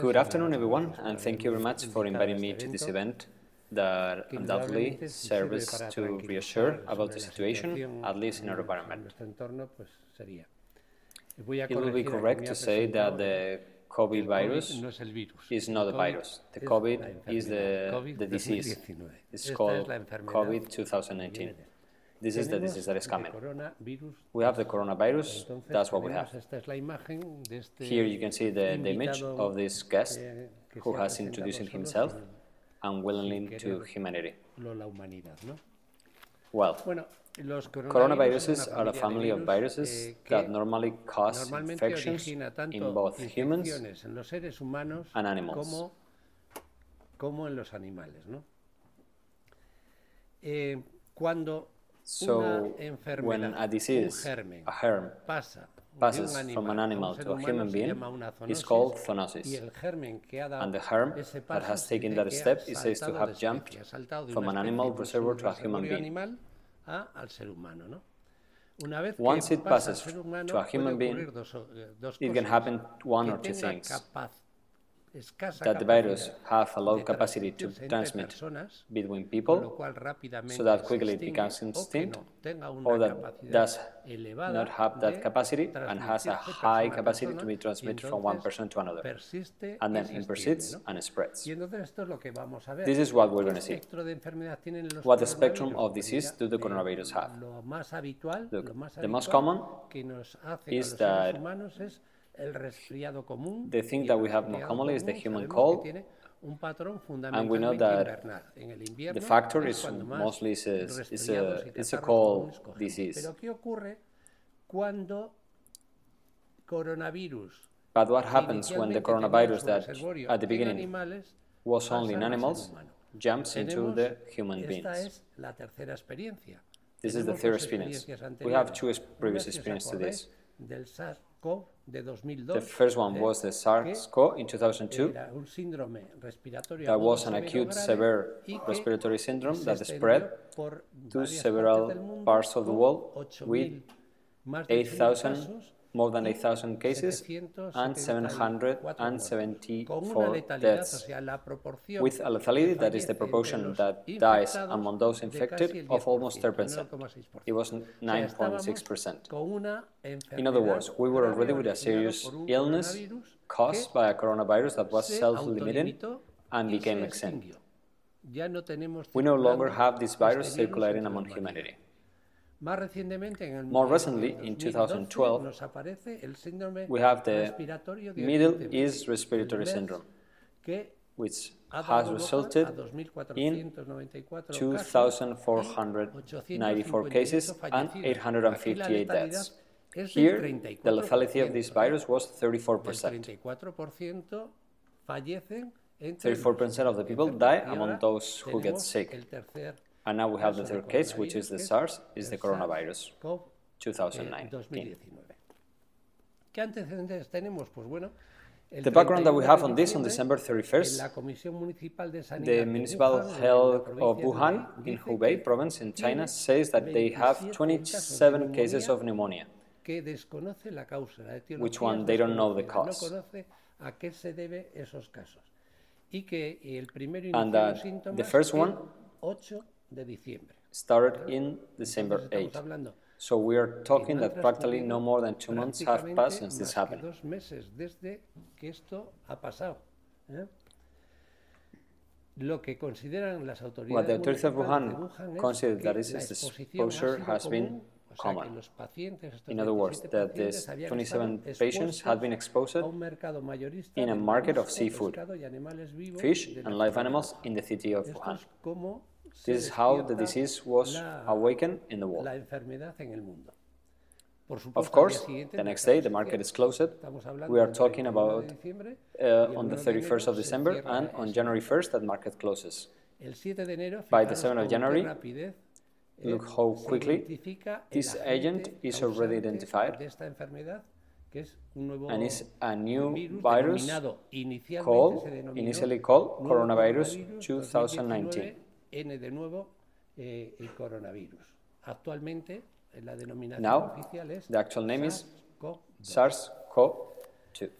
Good afternoon, everyone, and thank you very much for inviting me to this event that undoubtedly serves to reassure about the situation, at least in our environment. It will be correct to say that the COVID virus is not a virus. The COVID is the, the disease. It's called COVID 2019. This is the disease that is coming. We have the coronavirus, that's what we have. Here you can see the, the image of this guest who has introduced himself unwillingly to humanity. Well, coronaviruses are a family of viruses that normally cause infections in both humans and animals. So, when a disease, a germ, passes from an animal to a human being, it's called zoonosis. And the germ that has taken that step is said to have jumped from an animal reservoir to a human being. Once it passes to a human being, it can happen one or two things that the virus have a low capacity to transmit between people, so that quickly it becomes extinct, or that does not have that capacity and has a high capacity to be transmitted from one person to another, and then it persists and spreads. This is what we're going to see. What the spectrum of disease do the coronavirus have? Look, the most common is that the thing that we have more commonly is the human cold, and we know that the factor is mostly is a, is a, is a cold disease. But what happens when the coronavirus that at the beginning was only in animals jumps into the human beings? This is the third experience. We have two previous experiences to this. The first one was the SARS-CoV in 2002. That was an acute severe respiratory syndrome that spread to several parts of the world with 8,000 more than 8,000 cases and 774 deaths, with a lethality that is the proportion that dies among those infected of almost 10%. It was 9.6%. In other words, we were already with a serious illness caused by a coronavirus that was self-limiting and became extinct. We no longer have this virus circulating among humanity. More recently, in 2012, we have the Middle East Respiratory Syndrome, which has resulted in 2,494 cases and 858 deaths. Here, the lethality of this virus was 34%. 34% of the people die among those who get sick. And now we have the third case, which is the SARS, is the coronavirus, 2019. The background that we have on this on December 31st, the Municipal Health of Wuhan in Hubei province in China says that they have 27 cases of pneumonia, which one they don't know the cause. And that the first one started in December 8. So we are talking that practically no more than two months have passed since this happened. Two meses desde que esto ha pasado. What the authorities of Wuhan consider that this exposure has been common. In other words, that these 27 patients had been exposed in a market of seafood, fish and live animals in the city of Wuhan. This is how the disease was awakened in the world. Of course, the next day the market is closed. We are talking about uh, on the 31st of December and on January 1st that market closes. By the 7th of January, look how quickly this agent is already identified and is a new virus called, initially called coronavirus 2019. N de nuevo eh, el coronavirus. Actualmente, la denominación Now, oficial es the actual name is SARS-CoV-2.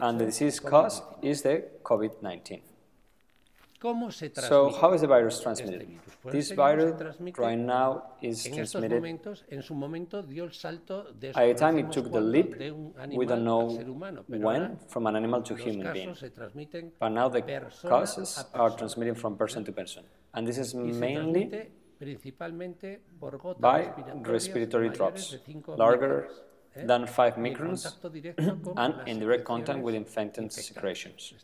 And the disease cause is the COVID-19. So how is the virus transmitted? This virus right now is transmitted at a time it took the leap, we don't know when, from an animal to human being. But now the causes are transmitting from person to person. And this is mainly by respiratory drops, larger than 5 microns and in direct contact with infected secretions.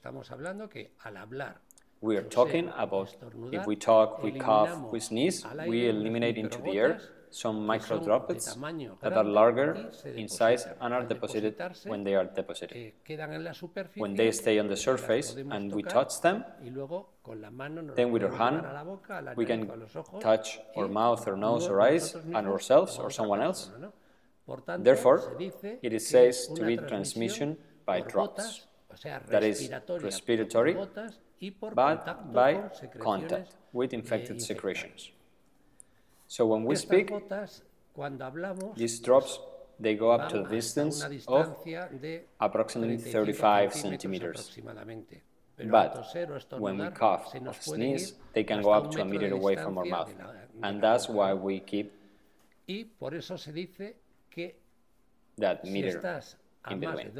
We are talking about if we talk, we cough, we sneeze, we eliminate into the air some micro droplets that are larger in size and are deposited when they are deposited. When they stay on the surface and we touch them, then with our hand we can touch our mouth or nose or eyes and ourselves or someone else. Therefore, it is said to be transmission by drops, that is respiratory but by contact with infected secretions. So when we speak, these drops they go up to a distance of approximately 35 centimeters. But when we cough or sneeze, they can go up to a meter away from our mouth. And that's why we keep that meter in between.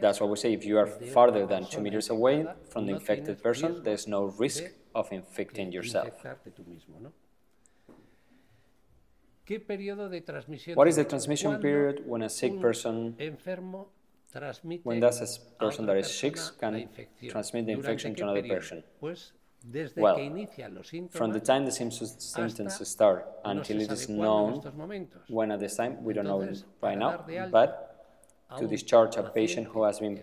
That's why we say if you are farther than two meters away from the infected person, there's no risk of infecting yourself. What is the transmission period when a sick person, when that's a person that is sick, can transmit the infection to another person? Well, from the time the symptoms start until it is known when at this time, we don't know right now, but to discharge a patient who has been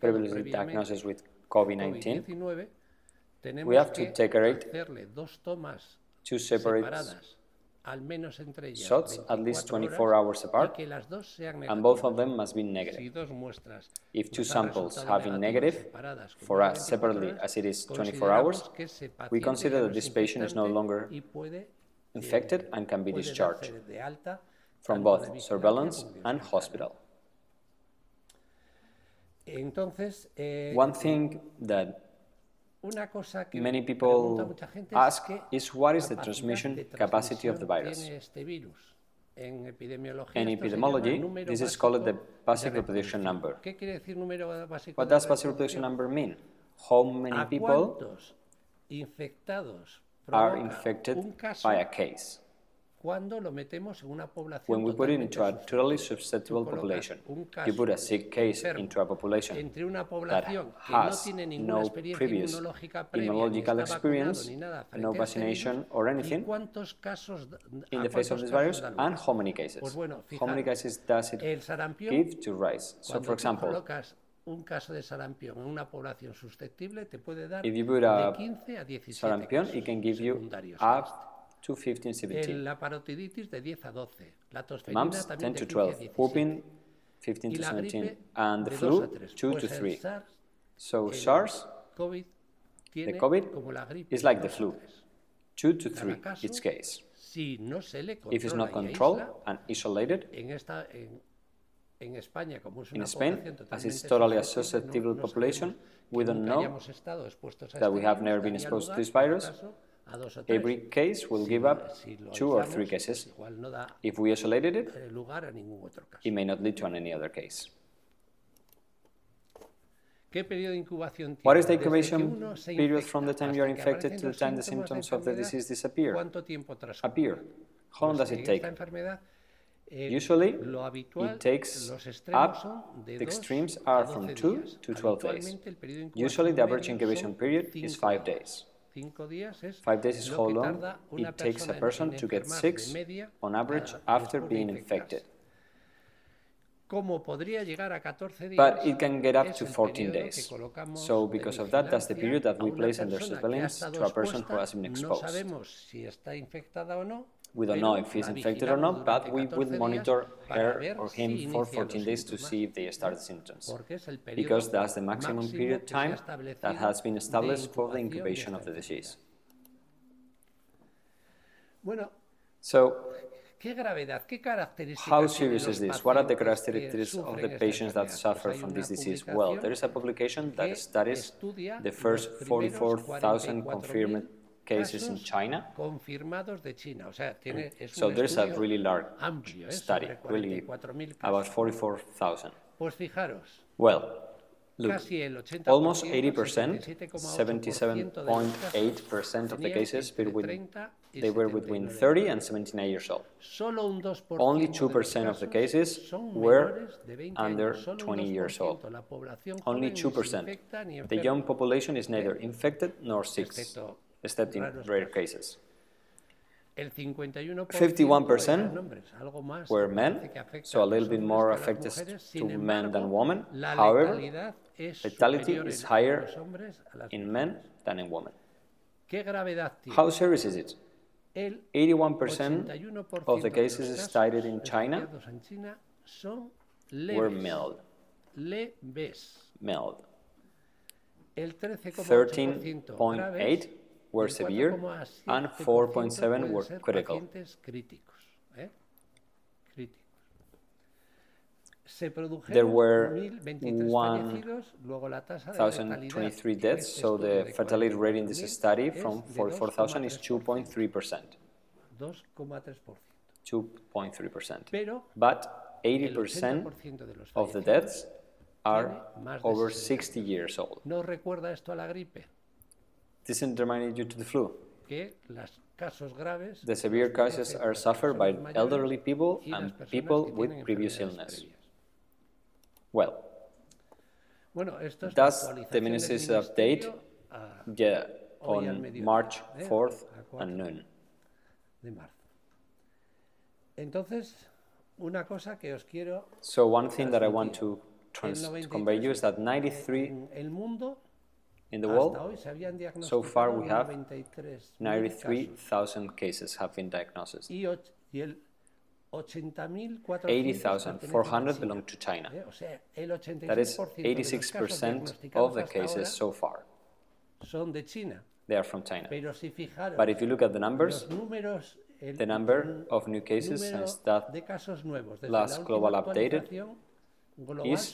previously diagnosed with COVID-19, we have to take two separate shots at least 24 hours apart, and both of them must be negative. If two samples have been negative, for us separately as it is 24 hours, we consider that this patient is no longer infected and can be discharged from both surveillance and hospital. Entonces, eh, One thing that many people ask is what is the transmission capacity of the virus? In epidemiology, this is called the basic reproduction number. What does basic reproduction number mean? How many people are infected by a case? When we put it into a totally susceptible population, you put a sick case into a population that has no previous immunological experience, no vaccination or anything, in the face of this virus, and how many cases? How many cases does it give to rise? So, for example, un caso de sarampión en una población susceptible te puede dar de 15 a 17 it can give you up to 15, 17. La parotiditis de 10 a 12. La tosferina Mumps, 10 to 12. Whooping, 15 to 17. And the flu, 2 to 3. So SARS, COVID the COVID, is like the flu. 2 to 3, its case. If it's not controlled and isolated, in Spain, as it's totally a susceptible population, we don't know that we have never been exposed to this virus, Every case will give up two or three cases. If we isolated it, it may not lead to any other case. What is the incubation period from the time you are infected to the time the symptoms of the disease disappear? Appear. How long does it take? Usually, it takes up, the extremes are from 2 to 12 days. Usually, the average incubation period is 5 days. Five days is how long it takes a person to get sick on average after being infected. But it can get up to 14 days. So because of that, that's the period that we place under surveillance to a person who has been exposed. We don't know if he's infected or not, but we will monitor her or him for 14 days to see if they start symptoms, because that's the maximum period time that has been established for the incubation of the disease. So, How serious is this? What are the characteristics of the patients that suffer from this disease? Well, there is a publication that studies the first 44,000 confirmed cases in China. Mm. So there's a really large study, really about 44,000. Well, Look, almost 80%, 77.8% of the cases between, they were between 30 and 79 years old. Only 2% of the cases were under 20 years old. Only 2%. The young population is neither infected nor sick, except in rare cases. 51% were men, so a little bit more affected to men than women. However, Fatality is higher in men than in women. How serious is it? 81% of the cases studied in China were mild. Mild. 13.8 were severe and 4.7 were critical. There were 1,023 deaths, so the fatality rate in this study from 44,000 is 2.3%. 2.3%. But 80% of the deaths are over 60 years old. Doesn't remind you to the flu? The severe cases are suffered by elderly people and people with previous illness. Well, that's the Ministry's update yeah, on March 4th and noon. So one thing that I want to, to convey you is that 93 in the world, so far we have 93,000 cases have been diagnosed. 80,400 belong to China. That is 86% of the cases so far. They are from China. But if you look at the numbers, the number of new cases since that last global updated is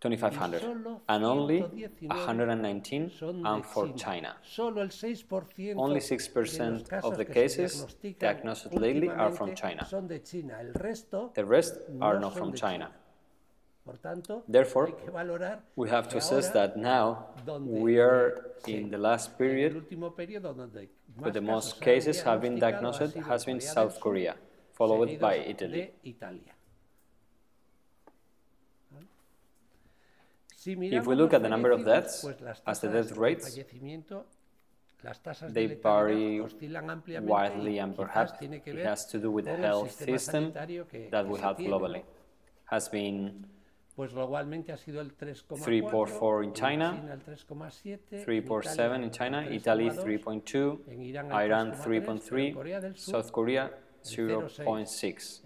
2,500, and only 119 are for China. Only 6% of the cases diagnosed lately are from China. The rest are not from China. Therefore, we have to assess that now we are in the last period where the most cases have been diagnosed has been South Korea, followed by Italy. If we look at the number of deaths, as the death rates, they vary widely and perhaps it has to do with the health system that we have globally. Has been 3.4 in China, 3.7 in China, Italy 3.2, Iran 3.3, South Korea 0.6.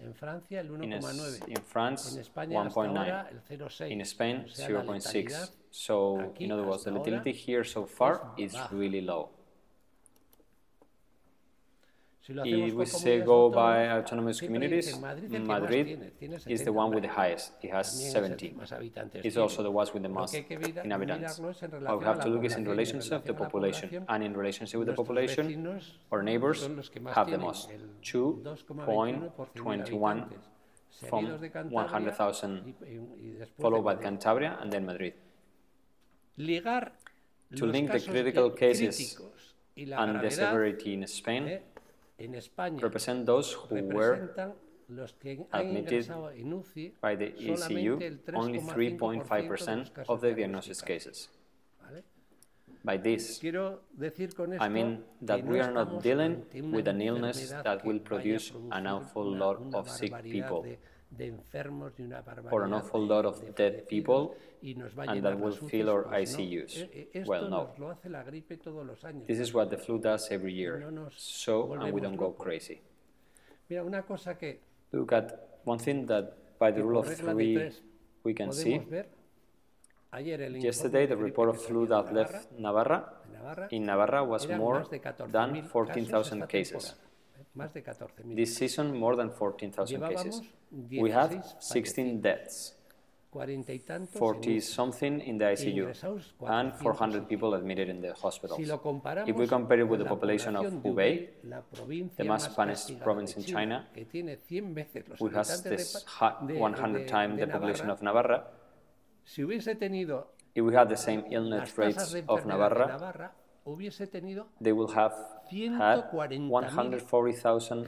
In France, 1.9. In Spain, 0.6. So, in other words, the letality here so far is really low. If we say go by autonomous communities, Madrid is the one with the highest. It has 70. It's also the one with the most inhabitants. What we have to look is in relationship to the population. And in relationship with the population, our neighbors have the most. 2.21 from 100,000, followed by Cantabria and then Madrid. To link the critical cases and the severity in Spain, represent those who were admitted by the ICU, only 3.5% of the diagnosis cases. By this, I mean that we are not dealing with an illness that will produce an awful lot of sick people or an awful lot of dead people and that will fill our ICUs. Well, no. This is what the flu does every year. So, and we don't go crazy. Look at one thing that by the rule of three we can see. Yesterday, the report of flu that left Navarra, in Navarra was more than 14,000 cases. This season, more than 14,000 cases. We have 16 deaths. 40 something in the ICU and 400 people admitted in the hospitals. If we compare it with the population of Hubei, the most punished province in China, which has this 100 times the population of Navarra, if we had the same illness rates of Navarra, they will have had 140,000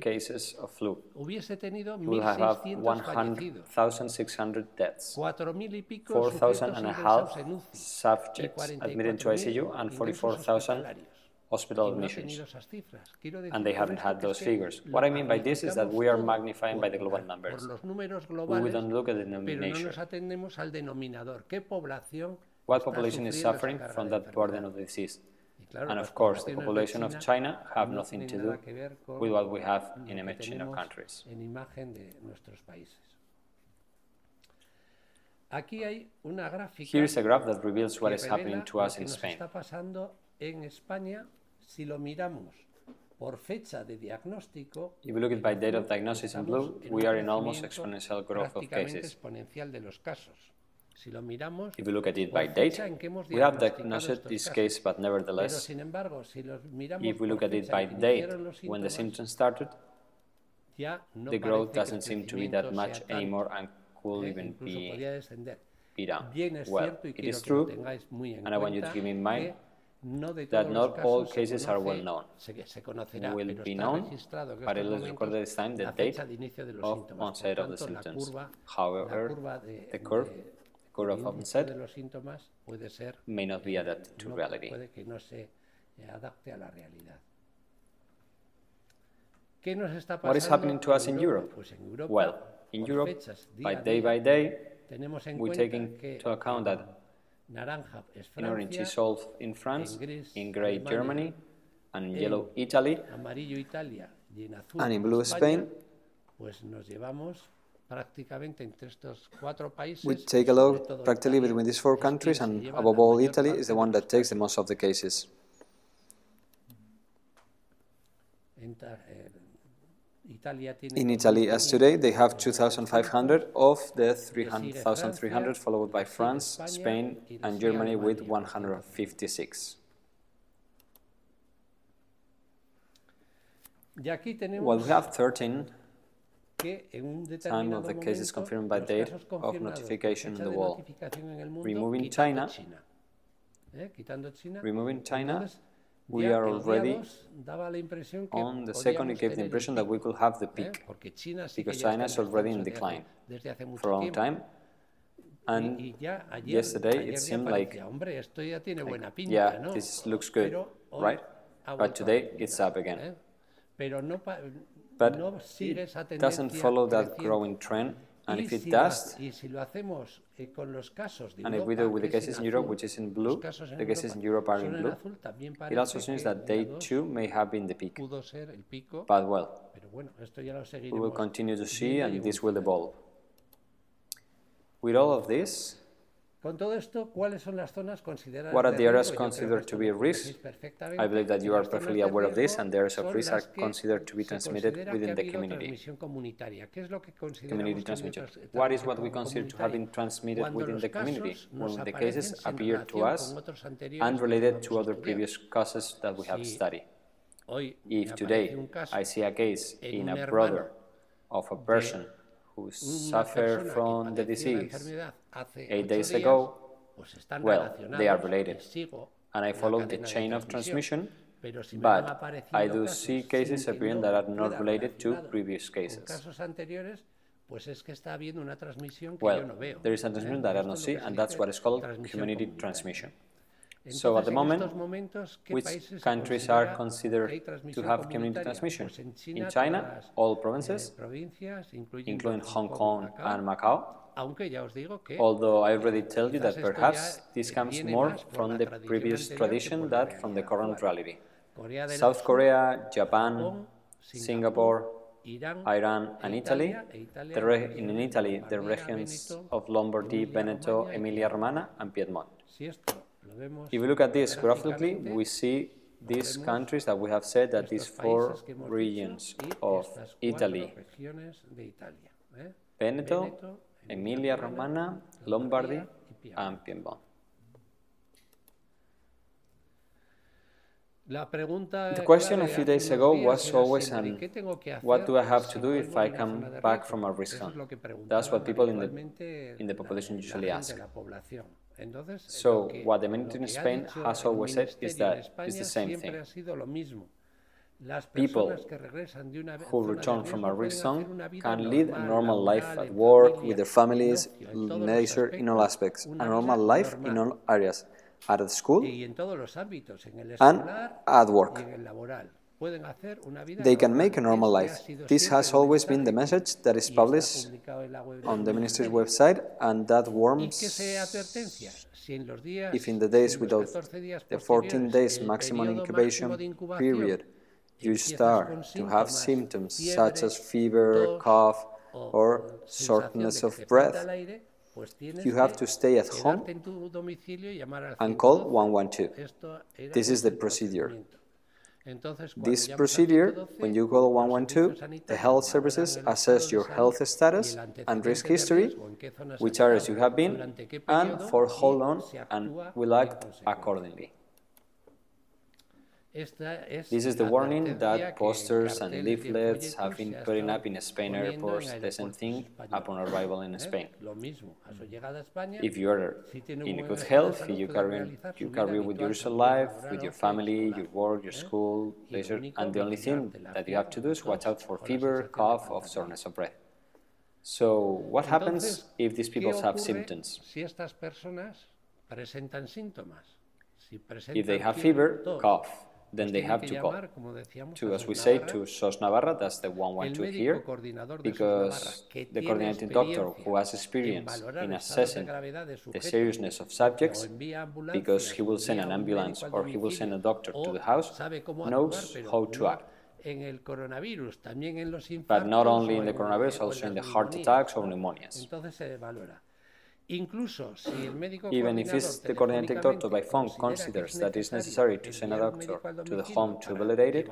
cases of flu. Will have 100,600 deaths, 4,000 and a half subjects admitted to ICU, and 44,000 hospital admissions. And they haven't had those figures. What I mean by this is that we are magnifying by the global numbers. We don't look at the denomination. What population is suffering from that burden of disease? And of course, the population of China have nothing to do with what we have in emerging countries. Here is a graph that reveals what is happening to us in Spain. If we look at by date of diagnosis in blue, we are in almost exponential growth of cases. If we look at it by date, we have diagnosed this case, but nevertheless, if we look at it by date, when the symptoms started, the growth doesn't seem to be that much anymore and could even be, be down. Well, it is true, and I want you to keep in mind that not all cases are well known. Will be known, but it is recorded this time the date of onset of the symptoms. However, the curve curve of onset may not be adapted to reality. What is happening to us in Europe? Well, in Europe, by day by day, we take into account that in orange is solved in France, in gray Germany, and in yellow Italy, and in blue Spain, we take a look practically between these four countries, and above all, Italy is the one that takes the most of the cases. In Italy, as today, they have 2,500 of the 3,300, followed by France, Spain, and Germany with 156. Well, we have 13 time of the cases confirmed by date of notification in the world. Removing China, removing China, we are already on the second, it gave the impression that we could have the peak, because China is already in decline for a long time. And yesterday it seemed like, like yeah, this looks good, right? But today it's up again but it doesn't follow that growing trend. And if it does, and if we do with the cases in Europe, which is in blue, the cases in Europe are in blue, it also seems that they too may have been the peak. But well, we will continue to see and this will evolve. With all of this, what are the areas considered to be a risk? I believe that you are perfectly aware of this, and the areas of risk are considered to be transmitted within the community. Community transmission. What is what we consider to have been transmitted within the community? When the cases appear to us unrelated to other previous causes that we have studied. If today I see a case in a brother of a person who suffer from the disease eight days ago, well, they are related. And I follow the chain of transmission, but I do see cases appearing that are not related to previous cases. Well, there is a transmission that I don't see, and that's what is called community transmission. So at the moment, which countries are considered to have community transmission? In China, all provinces, including Hong Kong and Macau. Although I already tell you that perhaps this comes more from the previous tradition than from the current reality. South Korea, Japan, Singapore, Iran and Italy. in Italy, the regions of Lombardy, Veneto, Emilia-Romagna and Piedmont. If we look at this graphically, we see these countries that we have said that these four regions of Italy, ¿eh? Veneto, Emilia-Romagna, Lombardy, and Piedmont. The question a few days ago was always, um, what do I have to do if I come back from a risk zone? That's what people in the, in the population usually ask. So, what the ministry in Spain has always said is that it's the same thing. People who return from a risk zone can lead a normal life at work, with their families, nature in all aspects, a normal life in all areas, at school and at work. They can make a normal life. This has always been the message that is published on the ministry's website and that warms if in the days without the 14 days maximum incubation period you start to have symptoms such as fever, cough, or shortness of breath, you have to stay at home and call 112. This is the procedure. This procedure, when you call 112, the health services assess your health status and risk history, which areas you have been, and for how long, and will act accordingly. This is the warning that posters and leaflets have been putting up in Spain airports, the same thing upon arrival in Spain. If you are in good health, you carry, you carry with your life, with your family, your work, your school, leisure, and the only thing that you have to do is watch out for fever, cough, or shortness of breath. So, what happens if these people have symptoms? If they have fever, cough, then they have to call to, as we say, to SOS Navarra, that's the 112 here, because the coordinating doctor who has experience in assessing the seriousness of subjects, because he will send an ambulance or he will send a doctor to the house, knows how to act. But not only in the coronavirus, also in the heart attacks or pneumonias. Mm. Even if it's the coordinating doctor by phone considers that it's necessary to send a doctor to the home to validate it,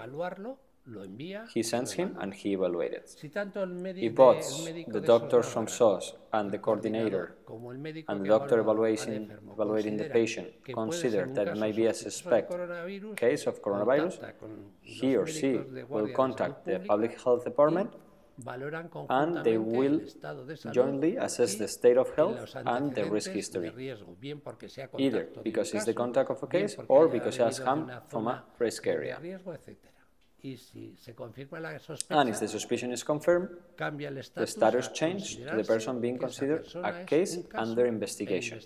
he sends him and he evaluates it. If both the doctor from SOS and the coordinator and the doctor evaluating, evaluating the patient consider that it may be a suspect case of coronavirus, he or she will contact the public health department and they will jointly assess the state of health and the risk history, either because it's the contact of a case or because it has come from a risk area. And if the suspicion is confirmed, the status changes to the person being considered a case under investigation.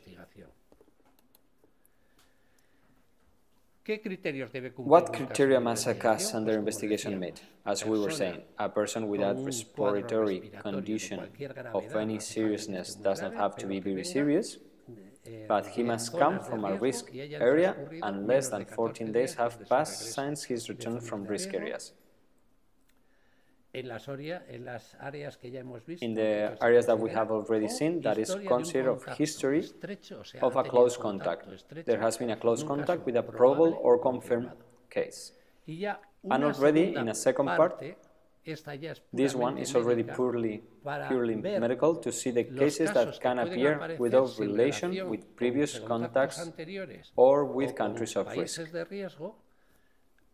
What criteria must a case under investigation meet? As we were saying, a person without respiratory condition of any seriousness does not have to be very serious, eh, but he must come from a risk area and less than 14 days have passed since his return from risk areas en las, en las áreas que ya hemos in the areas that we have already seen, that is considered of history of a close contact. There has been a close contact with a probable or confirmed case. And already in a second part, this one is already purely, purely medical to see the cases that can appear without relation with previous contacts or with countries of risk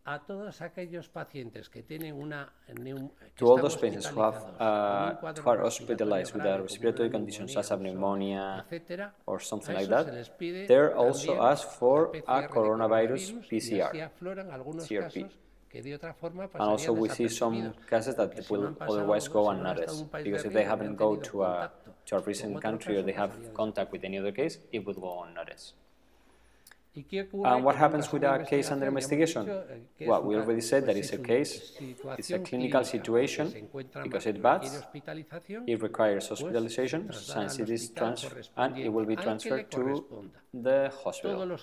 a todos aquellos pacientes que tienen una to all those patients who have uh, who are hospitalized with a respiratory condition such as pneumonia or something like that, they're also asked for a coronavirus PCR, CRP. And also we see some cases that will otherwise go unnoticed, because if they haven't go to a, to a recent country or they have contact with any other case, it would go unnoticed. And what happens with a case under investigation? Eh, well, we already said that it's a case, it's a clinical situation because it bats, it requires hospitalization, since it is transferred, and it will be transferred to the hospital.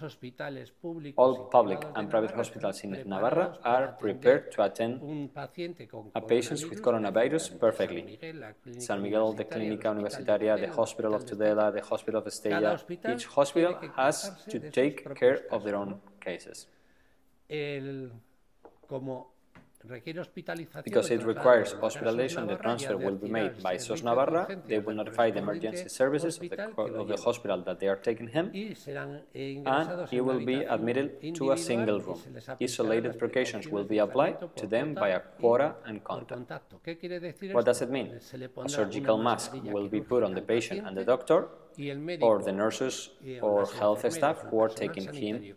All public and private hospitals in Navarra are prepared to attend a patient with coronavirus perfectly. San Miguel, the Clínica Universitaria, the Hospital of Tudela, the Hospital of Estella, each hospital has to take care of their own cases. Because it requires hospitalization, the transfer will be made by SOS Navarra. They will notify the emergency services of the, of the hospital that they are taking him, and he will be admitted to a single room. Isolated precautions will be applied to them by a quota and contact. What does it mean? A surgical mask will be put on the patient and the doctor, or the nurses or health staff who are taking him.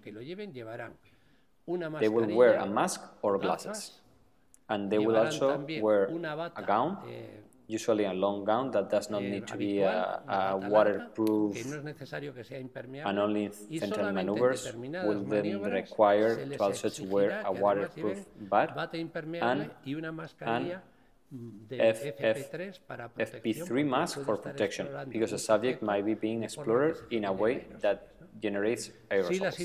They will wear a mask or glasses and they will also wear a gown, eh, usually a long gown that does not need to be a, a waterproof, and only central maneuvers will then require to also to wear a waterproof bat and an FF, FP3 mask for protection, because the subject might be being explored in a way that generates aerosols.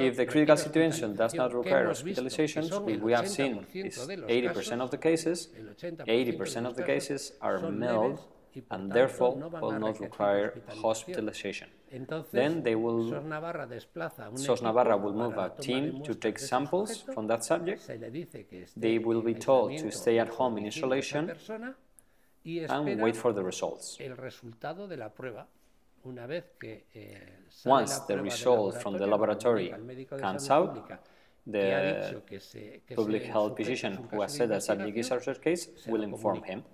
if the critical situation does not require hospitalizations, we have seen is 80% of the cases, 80% of the cases are mild and therefore will not require hospitalization. Then they will, SOS Navarra will move a team to take samples from that subject. They will be told to stay at home in isolation and wait for the results. Eh, Once the result from the laboratory comes out, the public health physician who has said that subject is a case will inform him.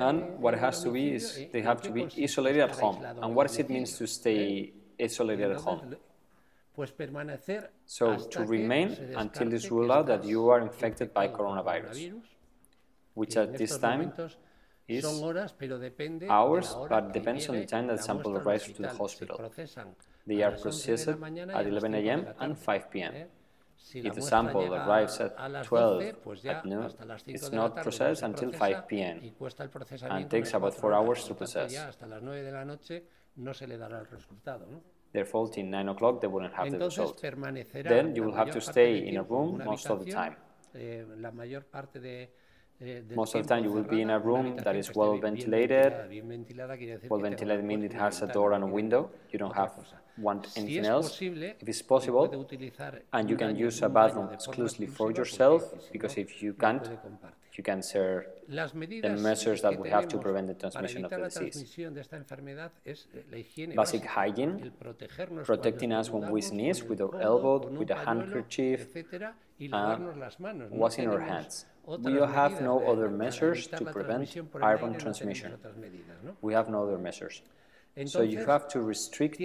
And what has to be is they have to be isolated at home. And what does it mean to stay isolated at home? So to remain until it's ruled out that you are infected by coronavirus, which at this time is hours, but depends on the time that sample arrives to the hospital. They are processed at 11 a.m. and 5 p.m. If the sample arrives at 12 at noon, it's not processed until 5 p.m. and takes about 4 hours to process. Therefore, till 9 o'clock, they wouldn't have the result. Then you will have to stay in a room most of the time. Eh, eh, most of the time you will be in a room that is well ventilated. Well ventilated means it has a door and a window. You don't have want anything else. If it's possible, and you can use a bathroom exclusively for yourself, because if you can't, you can share the measures that we have to prevent the transmission of the disease. Basic hygiene, protecting us when we sneeze with our elbow, with a handkerchief, uh, and washing our hands. We have no other measures to prevent airborne transmission. We have no other measures. So you have to restrict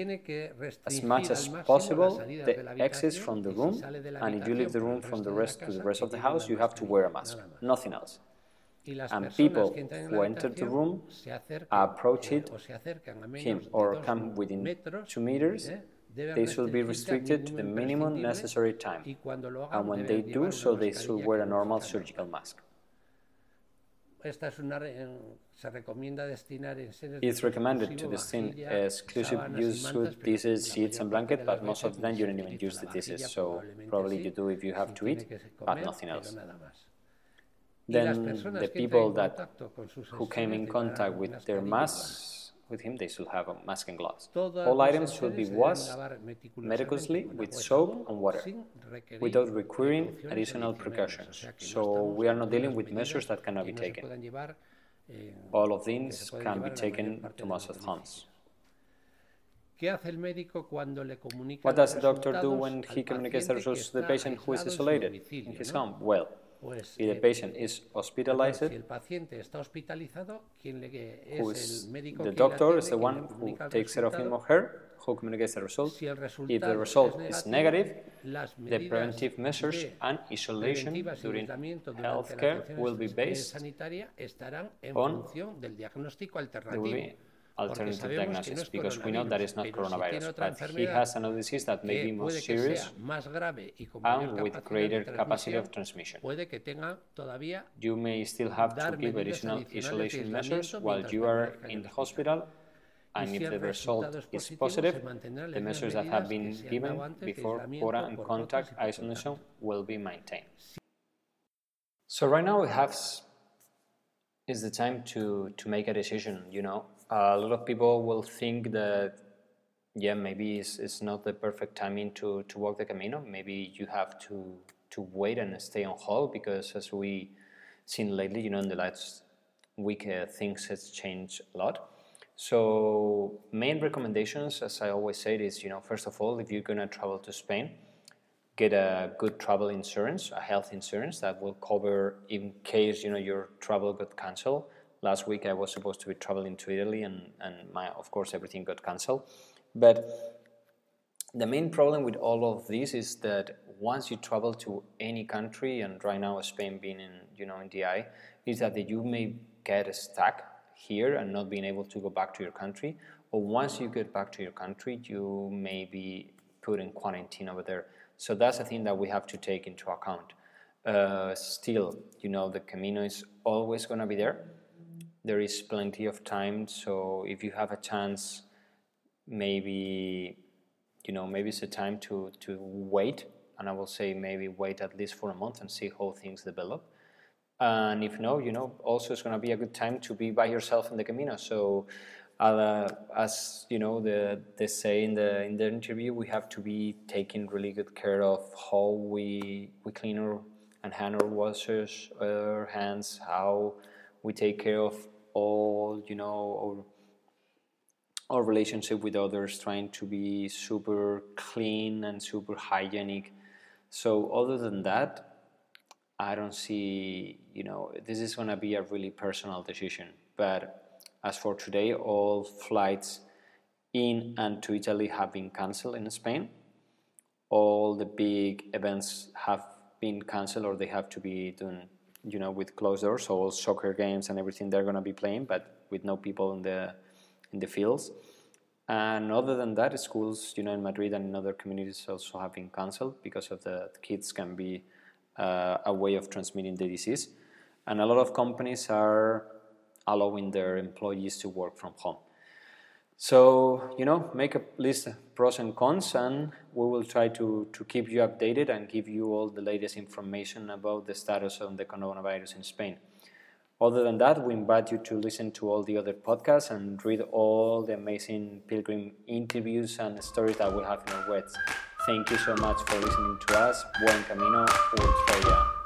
as much as possible the exits from the room, and if you leave the room from the rest to the rest of the house, you have to wear a mask, nothing else. And people who enter the room approach it, him or come within two meters, they should be restricted to the minimum necessary time. And when they do so, they should wear a normal surgical mask. It's recommended to destin exclusive use with dishes, sheets, and blanket, but most of the time you don't even use the dishes, so probably you do if you have to eat, but nothing else. Then the people that who came in contact with their masks with him, they should have a mask and gloves. All items should be washed meticulously with soap and water without requiring additional precautions. So we are not dealing with measures that cannot be taken. All of these can be taken to most of homes. What does the doctor do when he communicates the results to the patient who is isolated in his home? Well, if the patient is hospitalized, the doctor is the one who takes care of him or her, who communicates the result. If the result is negative, the preventive measures and isolation during healthcare will be based on the alternative diagnosis because we know that it's not coronavirus, but he has another disease that may be more serious and with greater capacity of transmission. You may still have to give additional isolation measures while you are in the hospital and if the result is positive, the measures that have been given before quota and contact isolation will be maintained. So right now we have is the time to to make a decision. You know, a lot of people will think that yeah, maybe it's, it's not the perfect timing to to walk the Camino. Maybe you have to to wait and stay on hold because as we seen lately, you know, in the last week, uh, things has changed a lot. So main recommendations, as I always say, is you know, first of all, if you're gonna travel to Spain get a good travel insurance, a health insurance that will cover in case you know your travel got canceled. Last week I was supposed to be traveling to Italy, and and my of course everything got canceled. But the main problem with all of this is that once you travel to any country, and right now Spain being in you know in DI, is that you may get stuck here and not being able to go back to your country, or once you get back to your country, you may be put in quarantine over there. So that's a thing that we have to take into account. Uh, still, you know, the Camino is always going to be there. There is plenty of time, so if you have a chance, maybe, you know, maybe it's a time to, to wait, and I will say maybe wait at least for a month and see how things develop. And if no, you know, also it's going to be a good time to be by yourself in the Camino. So uh, as you know, the, they say in the in the interview, we have to be taking really good care of how we we clean our and hand our washers, our hands, how we take care of all you know our, our relationship with others, trying to be super clean and super hygienic. So other than that, I don't see you know this is gonna be a really personal decision, but as for today, all flights in and to Italy have been cancelled in Spain. All the big events have been cancelled or they have to be done, you know, with closed doors. So all soccer games and everything they're going to be playing, but with no people in the in the fields. And other than that, schools, you know, in Madrid and in other communities also have been cancelled because of the, the kids can be uh, a way of transmitting the disease. And a lot of companies are allowing their employees to work from home. So, you know, make a list of pros and cons, and we will try to, to keep you updated and give you all the latest information about the status of the coronavirus in Spain. Other than that, we invite you to listen to all the other podcasts and read all the amazing pilgrim interviews and stories that we have in our webs. Thank you so much for listening to us. Buen camino, Ultreia